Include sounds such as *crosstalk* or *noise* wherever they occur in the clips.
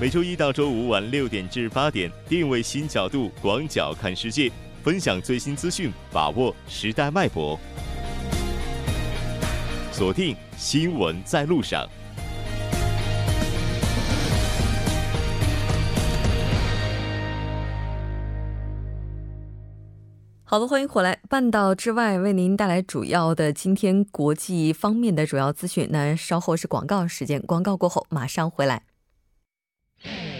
每周一到周五晚六点至八点，定位新角度，广角看世界，分享最新资讯，把握时代脉搏。锁定新闻在路上。好的，欢迎回来。半岛之外为您带来主要的今天国际方面的主要资讯。那稍后是广告时间，广告过后马上回来。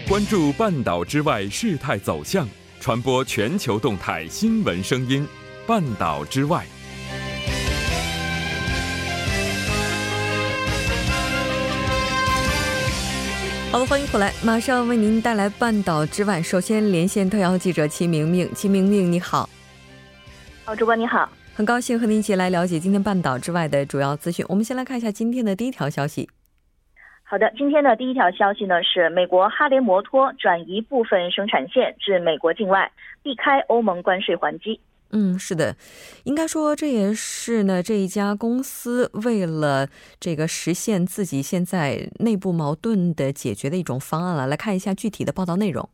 关注半岛之外事态走向，传播全球动态新闻声音。半岛之外。好的，欢迎回来，马上为您带来半岛之外。首先连线特邀记者齐明明，齐明明你好。好，主播你好，很高兴和您一起来了解今天半岛之外的主要资讯。我们先来看一下今天的第一条消息。好的，今天的第一条消息呢是美国哈雷摩托转移部分生产线至美国境外，避开欧盟关税还击。嗯，是的，应该说这也是呢这一家公司为了这个实现自己现在内部矛盾的解决的一种方案了。来看一下具体的报道内容。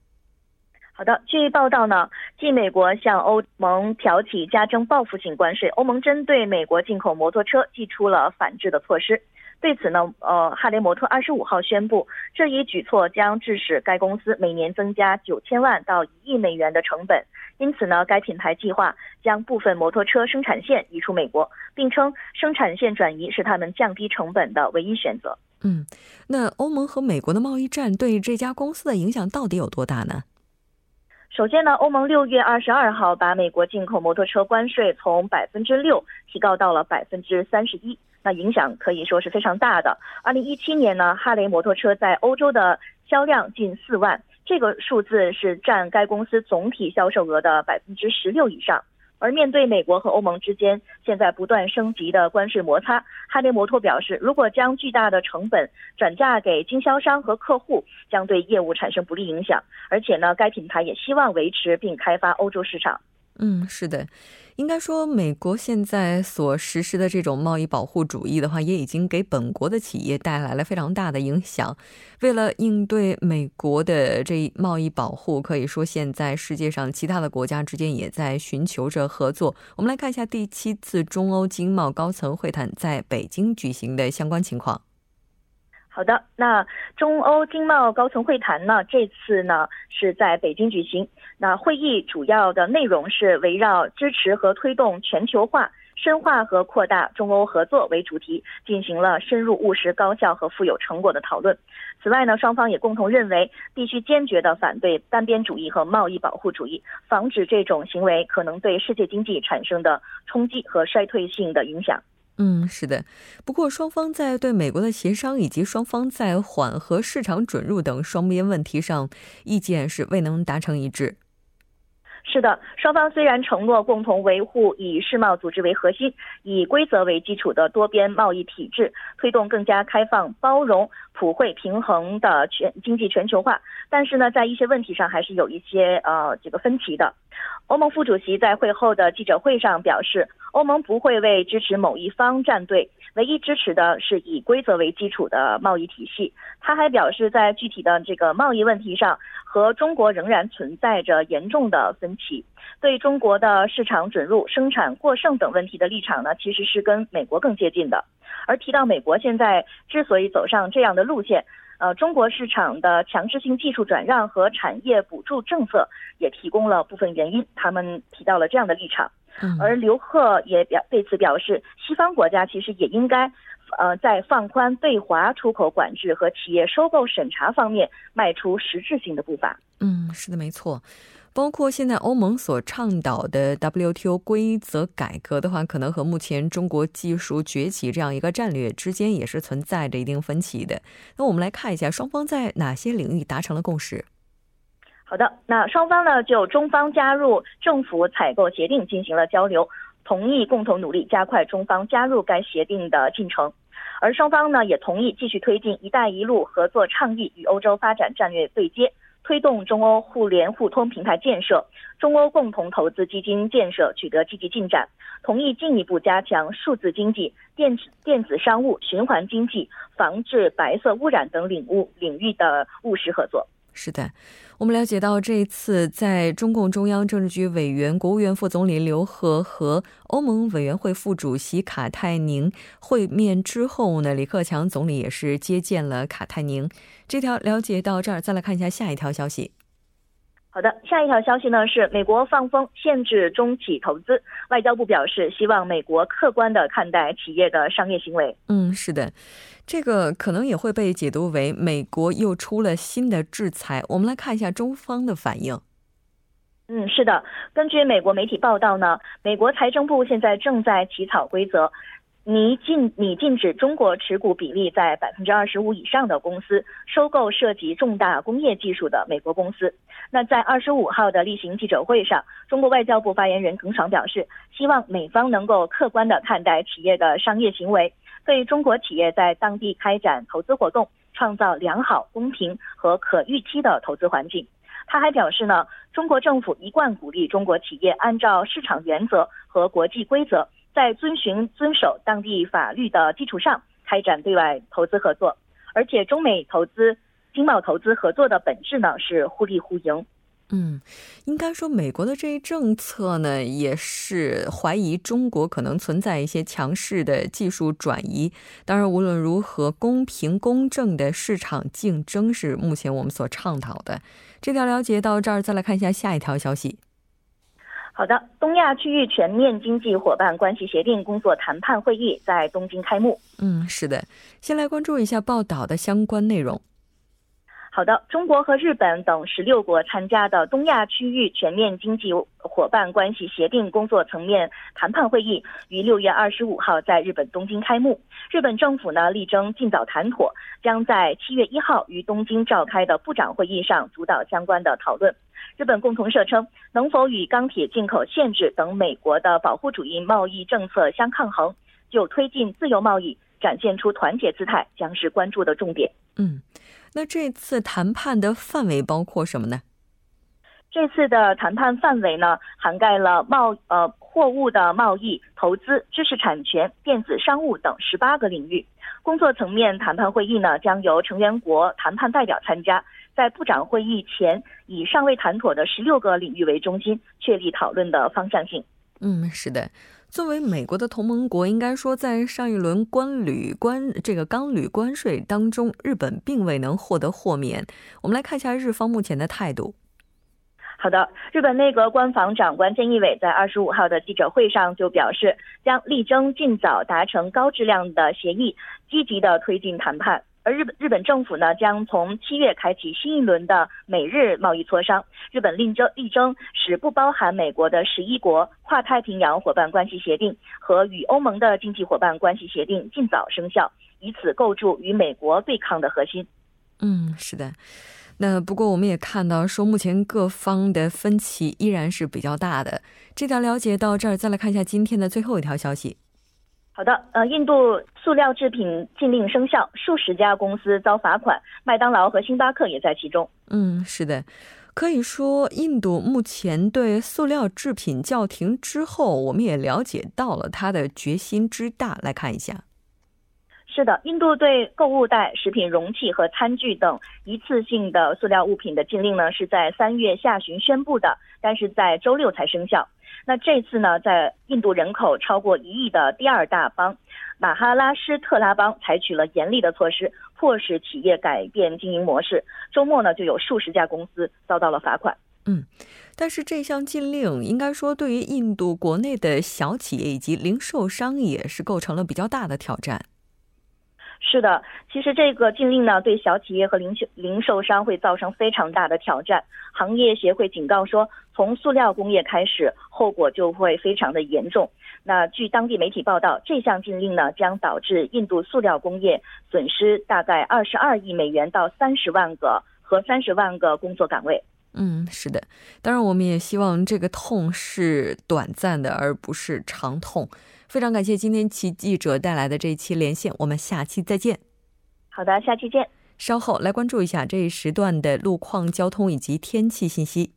好的，据报道呢，继美国向欧盟挑起加征报复性关税，欧盟针对美国进口摩托车寄出了反制的措施。对此呢，呃，哈雷摩托二十五号宣布，这一举措将致使该公司每年增加九千万到一亿美元的成本。因此呢，该品牌计划将部分摩托车生产线移出美国，并称生产线转移是他们降低成本的唯一选择。嗯，那欧盟和美国的贸易战对这家公司的影响到底有多大呢？首先呢，欧盟六月二十二号把美国进口摩托车关税从百分之六提高到了百分之三十一，那影响可以说是非常大的。二零一七年呢，哈雷摩托车在欧洲的销量近四万，这个数字是占该公司总体销售额的百分之十六以上。而面对美国和欧盟之间现在不断升级的关税摩擦，哈雷摩托表示，如果将巨大的成本转嫁给经销商和客户，将对业务产生不利影响。而且呢，该品牌也希望维持并开发欧洲市场。嗯，是的。应该说，美国现在所实施的这种贸易保护主义的话，也已经给本国的企业带来了非常大的影响。为了应对美国的这贸易保护，可以说现在世界上其他的国家之间也在寻求着合作。我们来看一下第七次中欧经贸高层会谈在北京举行的相关情况。好的，那中欧经贸高层会谈呢？这次呢是在北京举行。那会议主要的内容是围绕支持和推动全球化、深化和扩大中欧合作为主题，进行了深入、务实、高效和富有成果的讨论。此外呢，双方也共同认为，必须坚决地反对单边主义和贸易保护主义，防止这种行为可能对世界经济产生的冲击和衰退性的影响。嗯，是的。不过，双方在对美国的协商以及双方在缓和市场准入等双边问题上，意见是未能达成一致。是的，双方虽然承诺共同维护以世贸组织为核心、以规则为基础的多边贸易体制，推动更加开放、包容、普惠、平衡的全经济全球化，但是呢，在一些问题上还是有一些呃这个分歧的。欧盟副主席在会后的记者会上表示，欧盟不会为支持某一方站队，唯一支持的是以规则为基础的贸易体系。他还表示，在具体的这个贸易问题上，和中国仍然存在着严重的分歧。对中国的市场准入、生产过剩等问题的立场呢，其实是跟美国更接近的。而提到美国现在之所以走上这样的路线，呃，中国市场的强制性技术转让和产业补助政策也提供了部分原因。他们提到了这样的立场，而刘鹤也表对此表示，西方国家其实也应该，呃，在放宽对华出口管制和企业收购审查方面迈出实质性的步伐。嗯，是的，没错。包括现在欧盟所倡导的 WTO 规则改革的话，可能和目前中国技术崛起这样一个战略之间也是存在着一定分歧的。那我们来看一下双方在哪些领域达成了共识。好的，那双方呢就中方加入政府采购协定进行了交流，同意共同努力加快中方加入该协定的进程，而双方呢也同意继续推进“一带一路”合作倡议与欧洲发展战略对接。推动中欧互联互通平台建设，中欧共同投资基金建设取得积极进展，同意进一步加强数字经济、电子电子商务、循环经济、防治白色污染等领域领域的务实合作。是的，我们了解到这一次在中共中央政治局委员、国务院副总理刘鹤和欧盟委员会副主席卡泰宁会面之后呢，李克强总理也是接见了卡泰宁。这条了解到这儿，再来看一下下一条消息。好的，下一条消息呢是美国放风限制中企投资，外交部表示希望美国客观的看待企业的商业行为。嗯，是的，这个可能也会被解读为美国又出了新的制裁。我们来看一下中方的反应。嗯，是的，根据美国媒体报道呢，美国财政部现在正在起草规则。拟禁拟禁止中国持股比例在百分之二十五以上的公司收购涉及重大工业技术的美国公司。那在二十五号的例行记者会上，中国外交部发言人耿爽表示，希望美方能够客观地看待企业的商业行为，对中国企业在当地开展投资活动创造良好、公平和可预期的投资环境。他还表示呢，中国政府一贯鼓励中国企业按照市场原则和国际规则。在遵循遵守当地法律的基础上开展对外投资合作，而且中美投资经贸投资合作的本质呢是互利互赢。嗯，应该说美国的这一政策呢，也是怀疑中国可能存在一些强势的技术转移。当然，无论如何，公平公正的市场竞争是目前我们所倡导的。这条了解到这儿，再来看一下下一条消息。好的，东亚区域全面经济伙伴关系协定工作谈判会议在东京开幕。嗯，是的，先来关注一下报道的相关内容。好的，中国和日本等十六国参加的东亚区域全面经济伙伴关系协定工作层面谈判会议于六月二十五号在日本东京开幕。日本政府呢力争尽早谈妥，将在七月一号于东京召开的部长会议上主导相关的讨论。日本共同社称，能否与钢铁进口限制等美国的保护主义贸易政策相抗衡，就推进自由贸易展现出团结姿态，将是关注的重点。嗯，那这次谈判的范围包括什么呢？这次的谈判范围呢，涵盖了贸呃货物的贸易、投资、知识产权、电子商务等十八个领域。工作层面谈判会议呢，将由成员国谈判代表参加。在部长会议前，以尚未谈妥的十六个领域为中心，确立讨论的方向性。嗯，是的。作为美国的同盟国，应该说，在上一轮关铝关这个钢铝关税当中，日本并未能获得豁免。我们来看一下日方目前的态度。好的，日本内阁官房长官菅义伟在二十五号的记者会上就表示，将力争尽早达成高质量的协议，积极的推进谈判。而日本日本政府呢，将从七月开启新一轮的美日贸易磋商。日本力争力争使不包含美国的十一国跨太平洋伙伴关系协定和与欧盟的经济伙伴关系协定尽早生效，以此构筑与美国对抗的核心。嗯，是的。那不过我们也看到，说目前各方的分歧依然是比较大的。这条了解到这儿，再来看一下今天的最后一条消息。好的，呃，印度塑料制品禁令生效，数十家公司遭罚款，麦当劳和星巴克也在其中。嗯，是的，可以说印度目前对塑料制品叫停之后，我们也了解到了它的决心之大。来看一下。是的，印度对购物袋、食品容器和餐具等一次性的塑料物品的禁令呢，是在三月下旬宣布的，但是在周六才生效。那这次呢，在印度人口超过一亿的第二大邦马哈拉施特拉邦，采取了严厉的措施，迫使企业改变经营模式。周末呢，就有数十家公司遭到了罚款。嗯，但是这项禁令应该说，对于印度国内的小企业以及零售商也是构成了比较大的挑战。是的，其实这个禁令呢，对小企业和零售零售商会造成非常大的挑战。行业协会警告说，从塑料工业开始，后果就会非常的严重。那据当地媒体报道，这项禁令呢，将导致印度塑料工业损失大概二十二亿美元到三十万个和三十万个工作岗位。嗯，是的，当然我们也希望这个痛是短暂的，而不是长痛。非常感谢今天其记者带来的这一期连线，我们下期再见。好的，下期见。稍后来关注一下这一时段的路况、交通以及天气信息。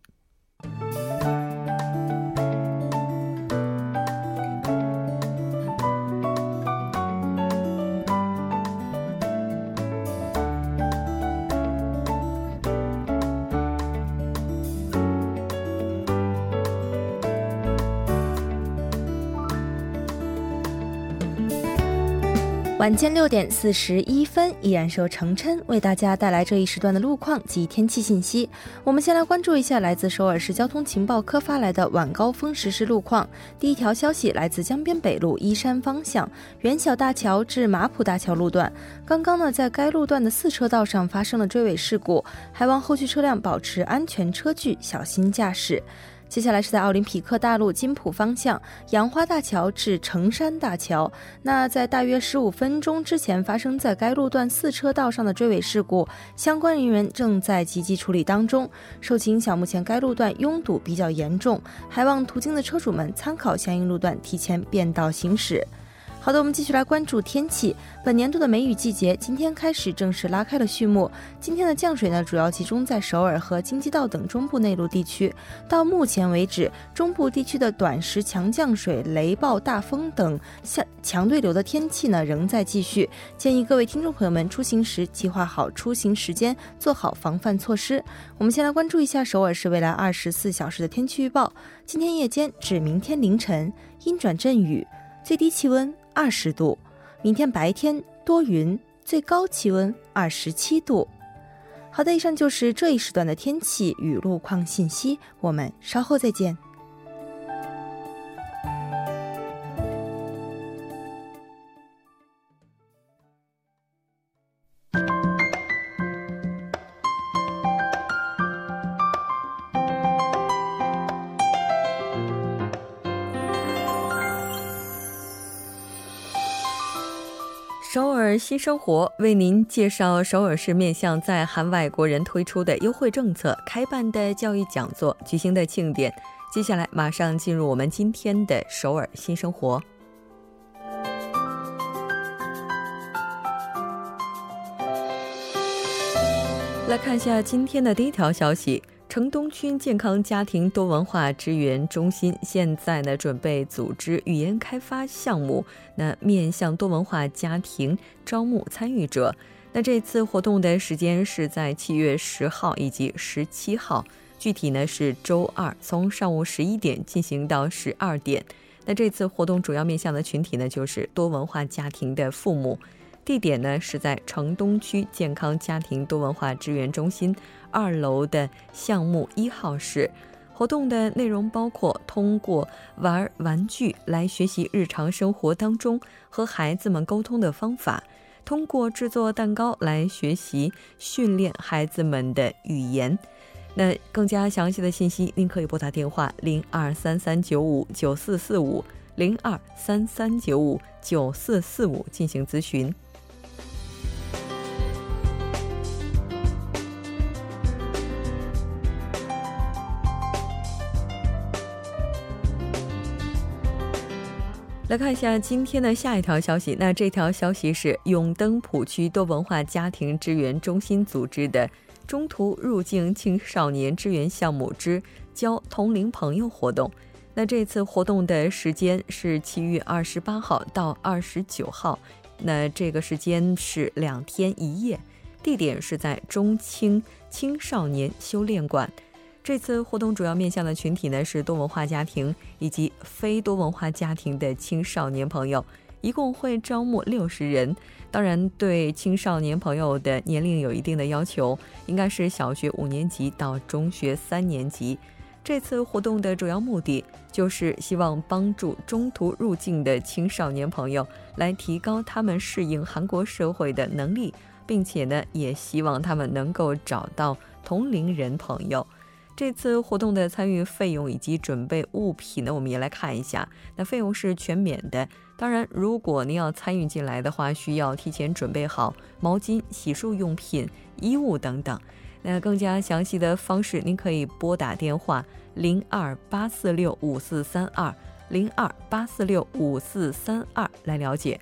晚间六点四十一分，依然是由程琛为大家带来这一时段的路况及天气信息。我们先来关注一下来自首尔市交通情报科发来的晚高峰实时路况。第一条消息来自江边北路依山方向元小大桥至马浦大桥路段，刚刚呢在该路段的四车道上发生了追尾事故，还望后续车辆保持安全车距，小心驾驶。接下来是在奥林匹克大路金浦方向杨花大桥至成山大桥，那在大约十五分钟之前发生在该路段四车道上的追尾事故，相关人员正在积极处理当中。受其影响，目前该路段拥堵比较严重，还望途经的车主们参考相应路段提前变道行驶。好的，我们继续来关注天气。本年度的梅雨季节今天开始正式拉开了序幕。今天的降水呢，主要集中在首尔和京畿道等中部内陆地区。到目前为止，中部地区的短时强降水、雷暴大风等向强对流的天气呢，仍在继续。建议各位听众朋友们出行时计划好出行时间，做好防范措施。我们先来关注一下首尔市未来二十四小时的天气预报。今天夜间至明天凌晨阴转阵雨，最低气温。二十度，明天白天多云，最高气温二十七度。好的，以上就是这一时段的天气与路况信息，我们稍后再见。新生活为您介绍首尔市面向在韩外国人推出的优惠政策、开办的教育讲座、举行的庆典。接下来马上进入我们今天的首尔新生活。来看一下今天的第一条消息。城东区健康家庭多文化支援中心现在呢准备组织语言开发项目，那面向多文化家庭招募参与者。那这次活动的时间是在七月十号以及十七号，具体呢是周二，从上午十一点进行到十二点。那这次活动主要面向的群体呢就是多文化家庭的父母。地点呢是在城东区健康家庭多文化支援中心二楼的项目一号室。活动的内容包括通过玩玩具来学习日常生活当中和孩子们沟通的方法，通过制作蛋糕来学习训练孩子们的语言。那更加详细的信息，您可以拨打电话零二三三九五九四四五零二三三九五九四四五进行咨询。来看一下今天的下一条消息。那这条消息是永登浦区多文化家庭支援中心组织的中途入境青少年支援项目之交同龄朋友活动。那这次活动的时间是七月二十八号到二十九号，那这个时间是两天一夜，地点是在中青青少年修炼馆。这次活动主要面向的群体呢是多文化家庭以及非多文化家庭的青少年朋友，一共会招募六十人。当然，对青少年朋友的年龄有一定的要求，应该是小学五年级到中学三年级。这次活动的主要目的就是希望帮助中途入境的青少年朋友来提高他们适应韩国社会的能力，并且呢，也希望他们能够找到同龄人朋友。这次活动的参与费用以及准备物品呢，我们也来看一下。那费用是全免的。当然，如果您要参与进来的话，需要提前准备好毛巾、洗漱用品、衣物等等。那更加详细的方式，您可以拨打电话零二八四六五四三二零二八四六五四三二来了解。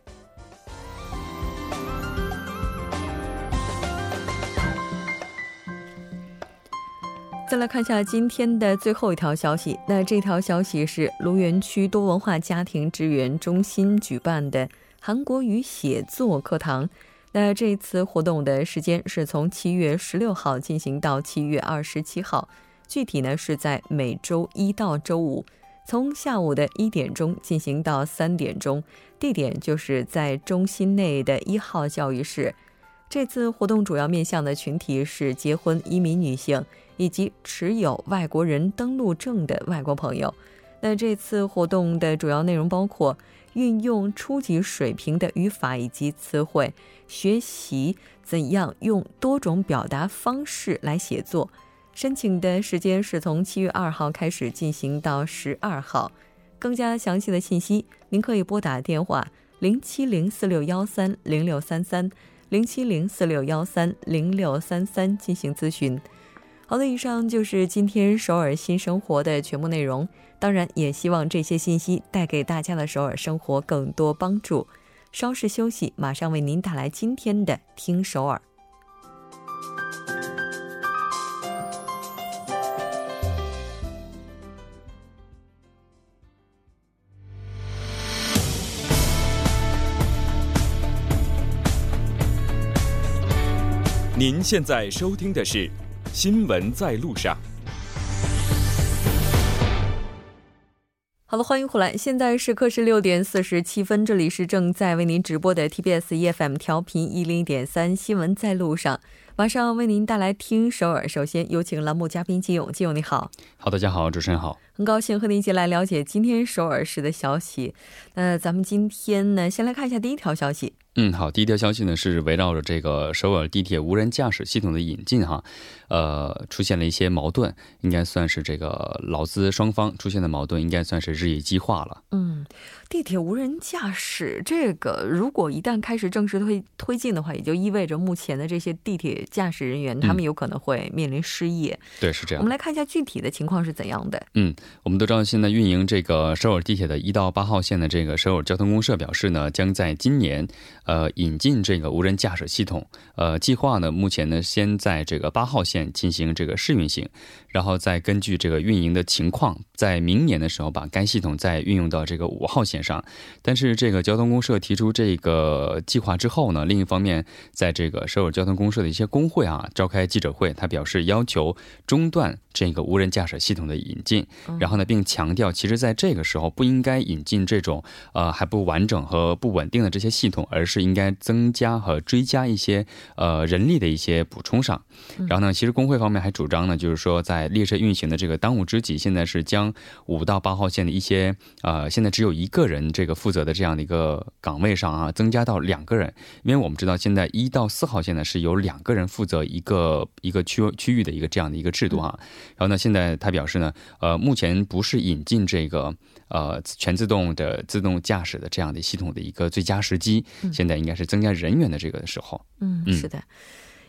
再来看一下今天的最后一条消息。那这条消息是卢园区多文化家庭支援中心举办的韩国语写作课堂。那这次活动的时间是从七月十六号进行到七月二十七号，具体呢是在每周一到周五，从下午的一点钟进行到三点钟，地点就是在中心内的一号教育室。这次活动主要面向的群体是结婚移民女性以及持有外国人登陆证的外国朋友。那这次活动的主要内容包括运用初级水平的语法以及词汇，学习怎样用多种表达方式来写作。申请的时间是从七月二号开始进行到十二号。更加详细的信息，您可以拨打电话零七零四六幺三零六三三零七零四六幺三零六三三进行咨询。好的，以上就是今天首尔新生活的全部内容。当然，也希望这些信息带给大家的首尔生活更多帮助。稍事休息，马上为您带来今天的听首尔。您现在收听的是《新闻在路上》。好了，欢迎回来。现在时刻是六点四十七分，这里是正在为您直播的 TBS EFM 调频一零点三《新闻在路上》，马上为您带来听首尔。首先有请栏目嘉宾金勇，金勇你好。好，大家好，主持人好。很高兴和您一起来了解今天首尔市的消息。那咱们今天呢，先来看一下第一条消息。嗯，好，第一条消息呢是围绕着这个首尔地铁无人驾驶系统的引进哈，呃，出现了一些矛盾，应该算是这个劳资双方出现的矛盾，应该算是日益激化了。嗯，地铁无人驾驶这个，如果一旦开始正式推推进的话，也就意味着目前的这些地铁驾驶人员，他们有可能会面临失业。对，是这样。我们来看一下具体的情况是怎样的。嗯，我们都知道，现在运营这个首尔地铁的一到八号线的这个首尔交通公社表示呢，将在今年。呃，引进这个无人驾驶系统，呃，计划呢，目前呢，先在这个八号线进行这个试运行，然后再根据这个运营的情况，在明年的时候把该系统再运用到这个五号线上。但是，这个交通公社提出这个计划之后呢，另一方面，在这个首尔交通公社的一些工会啊，召开记者会，他表示要求中断这个无人驾驶系统的引进，然后呢，并强调，其实在这个时候不应该引进这种呃还不完整和不稳定的这些系统，而是。是应该增加和追加一些呃人力的一些补充上，然后呢，其实工会方面还主张呢，就是说在列车运行的这个当务之急，现在是将五到八号线的一些呃现在只有一个人这个负责的这样的一个岗位上啊，增加到两个人，因为我们知道现在一到四号线呢是由两个人负责一个一个区区域的一个这样的一个制度啊，然后呢，现在他表示呢，呃，目前不是引进这个。呃，全自动的自动驾驶的这样的系统的一个最佳时机，现在应该是增加人员的这个时候。嗯，是的。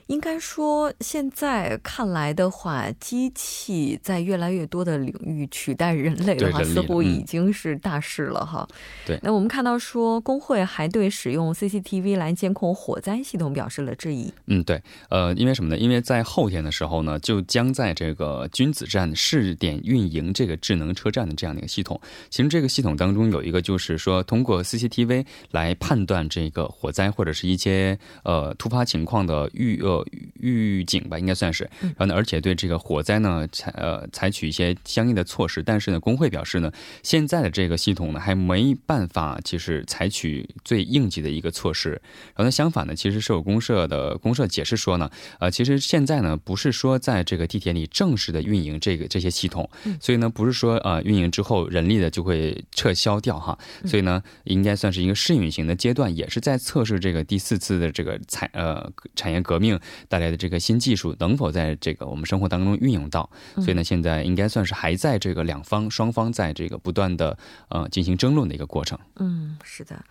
应该说，现在看来的话，机器在越来越多的领域取代人类的话，似乎已经是大事了哈。对。那我们看到说，工会还对使用 CCTV 来监控火灾系统表示了质疑。嗯，对。呃，因为什么呢？因为在后天的时候呢，就将在这个君子站试点运营这个智能车站的这样的一个系统。其实这个系统当中有一个，就是说通过 CCTV 来判断这个火灾或者是一些呃突发情况的预呃。预警吧，应该算是。然后呢，而且对这个火灾呢，采呃采取一些相应的措施。但是呢，工会表示呢，现在的这个系统呢，还没办法，其实采取最应急的一个措施。然后呢，相反呢，其实是有公社的公社解释说呢，呃，其实现在呢，不是说在这个地铁里正式的运营这个这些系统，所以呢，不是说呃运营之后人力的就会撤销掉哈。所以呢，应该算是一个试运行的阶段，也是在测试这个第四次的这个产呃产业革命带来。的这个新技术能否在这个我们生活当中运用到？所以呢，现在应该算是还在这个两方双方在这个不断的呃进行争论的一个过程。嗯，是的。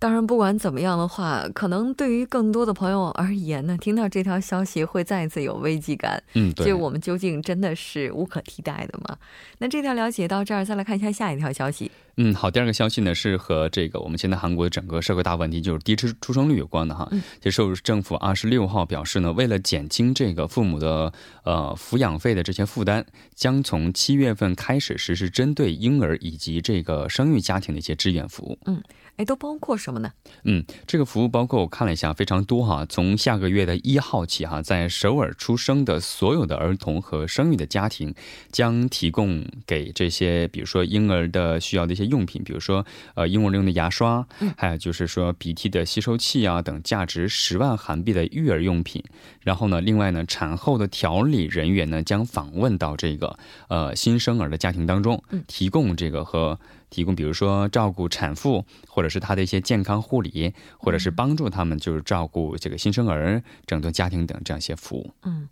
当然，不管怎么样的话，可能对于更多的朋友而言呢，听到这条消息会再一次有危机感。嗯，对。就我们究竟真的是无可替代的吗？那这条了解到这儿，再来看一下下一条消息。嗯，好，第二个消息呢是和这个我们现在韩国的整个社会大问题，就是低出出生率有关的哈。接受政府二十六号表示呢，为了减轻这个父母的呃抚养费的这些负担，将从七月份开始实施针对婴儿以及这个生育家庭的一些支援服务。嗯。哎，都包括什么呢？嗯，这个服务包括我看了一下，非常多哈。从下个月的一号起哈，在首尔出生的所有的儿童和生育的家庭，将提供给这些，比如说婴儿的需要的一些用品，比如说呃婴儿用的牙刷，还有就是说鼻涕的吸收器啊等，价值十万韩币的育儿用品。然后呢，另外呢，产后的调理人员呢将访问到这个呃新生儿的家庭当中，提供这个和。提供，比如说照顾产妇，或者是她的一些健康护理，或者是帮助他们就是照顾这个新生儿、整顿家庭等这样一些服务。嗯。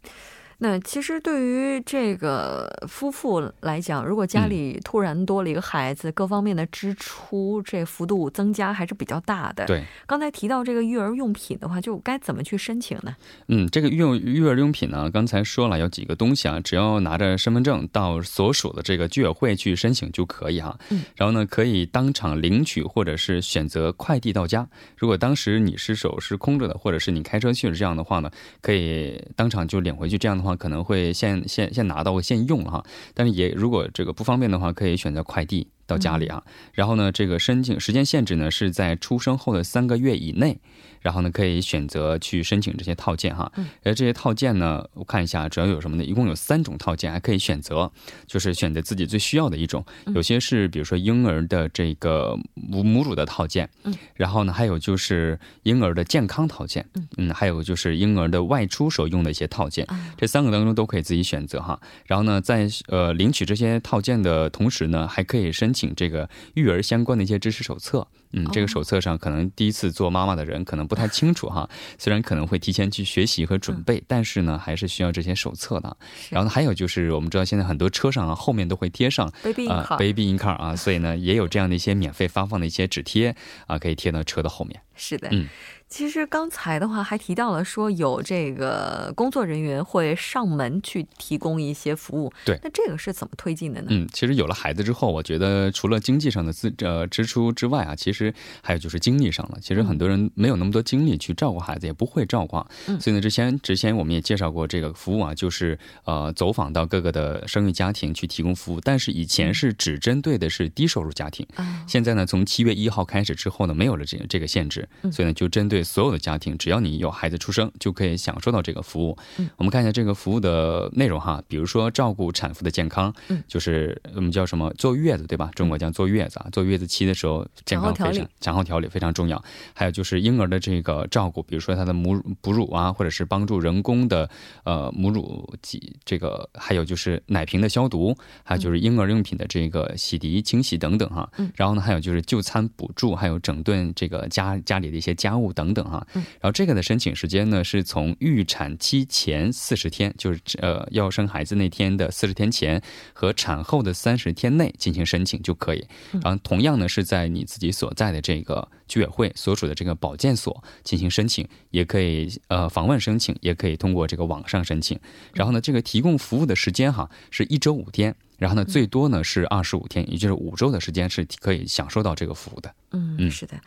那其实对于这个夫妇来讲，如果家里突然多了一个孩子，各方面的支出这幅度增加还是比较大的。对，刚才提到这个育儿用品的话，就该怎么去申请呢？嗯，这个育育儿用品呢，刚才说了有几个东西啊，只要拿着身份证到所属的这个居委会去申请就可以哈。嗯。然后呢，可以当场领取，或者是选择快递到家。如果当时你是手是空着的，或者是你开车去了，这样的话呢，可以当场就领回去。这样的话。话可能会先先先拿到先用哈，但是也如果这个不方便的话，可以选择快递到家里啊。然后呢，这个申请时间限制呢是在出生后的三个月以内。然后呢，可以选择去申请这些套件哈。而这些套件呢，我看一下主要有什么呢？一共有三种套件，还可以选择，就是选择自己最需要的一种。有些是比如说婴儿的这个母母乳的套件，嗯，然后呢，还有就是婴儿的健康套件，嗯，还有就是婴儿的外出时候用的一些套件。这三个当中都可以自己选择哈。然后呢，在呃领取这些套件的同时呢，还可以申请这个育儿相关的一些知识手册。嗯，这个手册上可能第一次做妈妈的人可能不太清楚哈，*laughs* 虽然可能会提前去学习和准备，但是呢，还是需要这些手册的。然后还有就是，我们知道现在很多车上啊后面都会贴上 baby in car baby in car 啊，所以呢，也有这样的一些免费发放的一些纸贴啊，可以贴到车的后面。是的，嗯。其实刚才的话还提到了说有这个工作人员会上门去提供一些服务，对，那这个是怎么推进的呢？嗯，其实有了孩子之后，我觉得除了经济上的支呃支出之外啊，其实还有就是精力上了。其实很多人没有那么多精力去照顾孩子，也不会照顾，嗯。所以呢，之前之前我们也介绍过这个服务啊，就是呃走访到各个的生育家庭去提供服务，但是以前是只针对的是低收入家庭，现在呢，从七月一号开始之后呢，没有了这这个限制，所以呢，就针对所有的家庭。只要你有孩子出生，就可以享受到这个服务。嗯，我们看一下这个服务的内容哈，比如说照顾产妇的健康，嗯，就是我们叫什么坐月子对吧？中国叫坐月子啊，坐月子期的时候健康非常，产后调理非常重要。还有就是婴儿的这个照顾，比如说他的母乳哺乳啊，或者是帮助人工的呃母乳挤这个，还有就是奶瓶的消毒，还有就是婴儿用品的这个洗涤清洗等等哈。嗯，然后呢，还有就是就餐补助，还有整顿这个家家里的一些家务等等等哈。嗯。然后这个的申请时间呢，是从预产期前四十天，就是呃要生孩子那天的四十天前和产后的三十天内进行申请就可以。然后同样呢，是在你自己所在的这个居委会所属的这个保健所进行申请，也可以呃访问申请，也可以通过这个网上申请。然后呢，这个提供服务的时间哈是一周五天。然后呢，最多呢是二十五天，也就是五周的时间是可以享受到这个服务的。嗯，是的。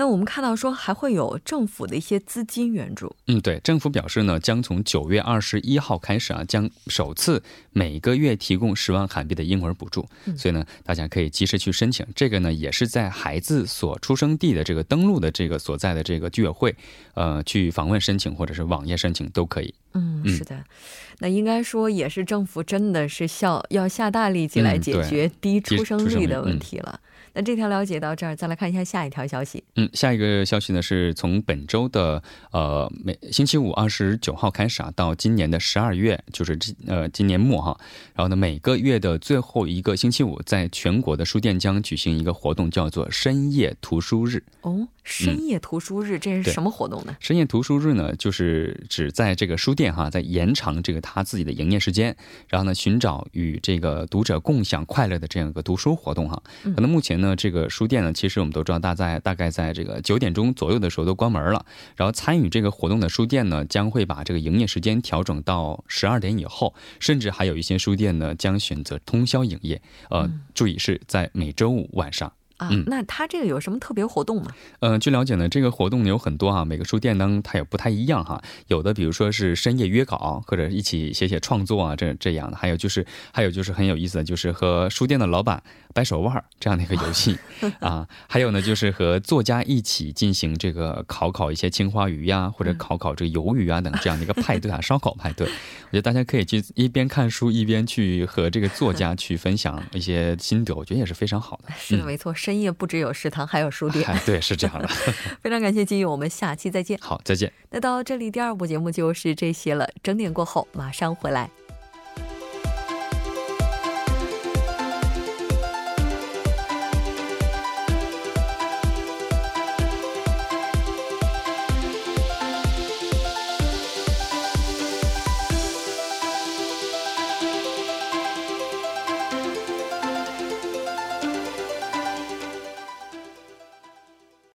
那我们看到说还会有政府的一些资金援助。嗯，对，政府表示呢，将从九月二十一号开始啊，将首次每个月提供十万韩币的婴儿补助。所以呢，大家可以及时去申请。这个呢，也是在孩子所出生地的这个登录的这个所在的这个居委会，呃，去访问申请或者是网页申请都可以。嗯，是的。那应该说也是政府真的是效要下大力气来解决低出生率的问题了。那这条了解到这儿，再来看一下下一条消息。嗯，下一个消息呢是从本周的呃每星期五二十九号开始啊，到今年的十二月，就是今呃今年末哈。然后呢，每个月的最后一个星期五，在全国的书店将举行一个活动，叫做深夜图书日。哦，深夜图书日，这是什么活动呢？深夜图书日呢，就是指在这个书店哈，在延长这个他自己的营业时间，然后呢，寻找与这个读者共享快乐的这样一个读书活动哈。可能目前呢，这个书店呢，其实我们都知道，大在大概在这个九点钟左右的时候都关门了。然后参与这个活动的书店呢，将会把这个营业时间调整到十二点以后，甚至还有一些书店呢，将选择通宵营业。呃，注意是在每周五晚上。啊。那它这个有什么特别活动吗？呃，据了解呢，这个活动有很多啊，每个书店呢它也不太一样哈。有的比如说是深夜约稿，或者一起写写创作啊，这这样的。还有就是，还有就是很有意思的，就是和书店的老板掰手腕这样的一个游戏 *laughs* 啊。还有呢，就是和作家一起进行这个烤烤一些青花鱼呀，或者烤烤这个鱿鱼啊等这样的一个派对啊，烧烤派对。我觉得大家可以去一边看书一边去和这个作家去分享一些心得，我觉得也是非常好的。*laughs* 是的，没错，深夜不只有食堂，还有书店。对，是这样的。*laughs* 非常感谢金宇，我们下期再见。好，再见。那到这里，第二部节目就是这些了。整点过后马上回来。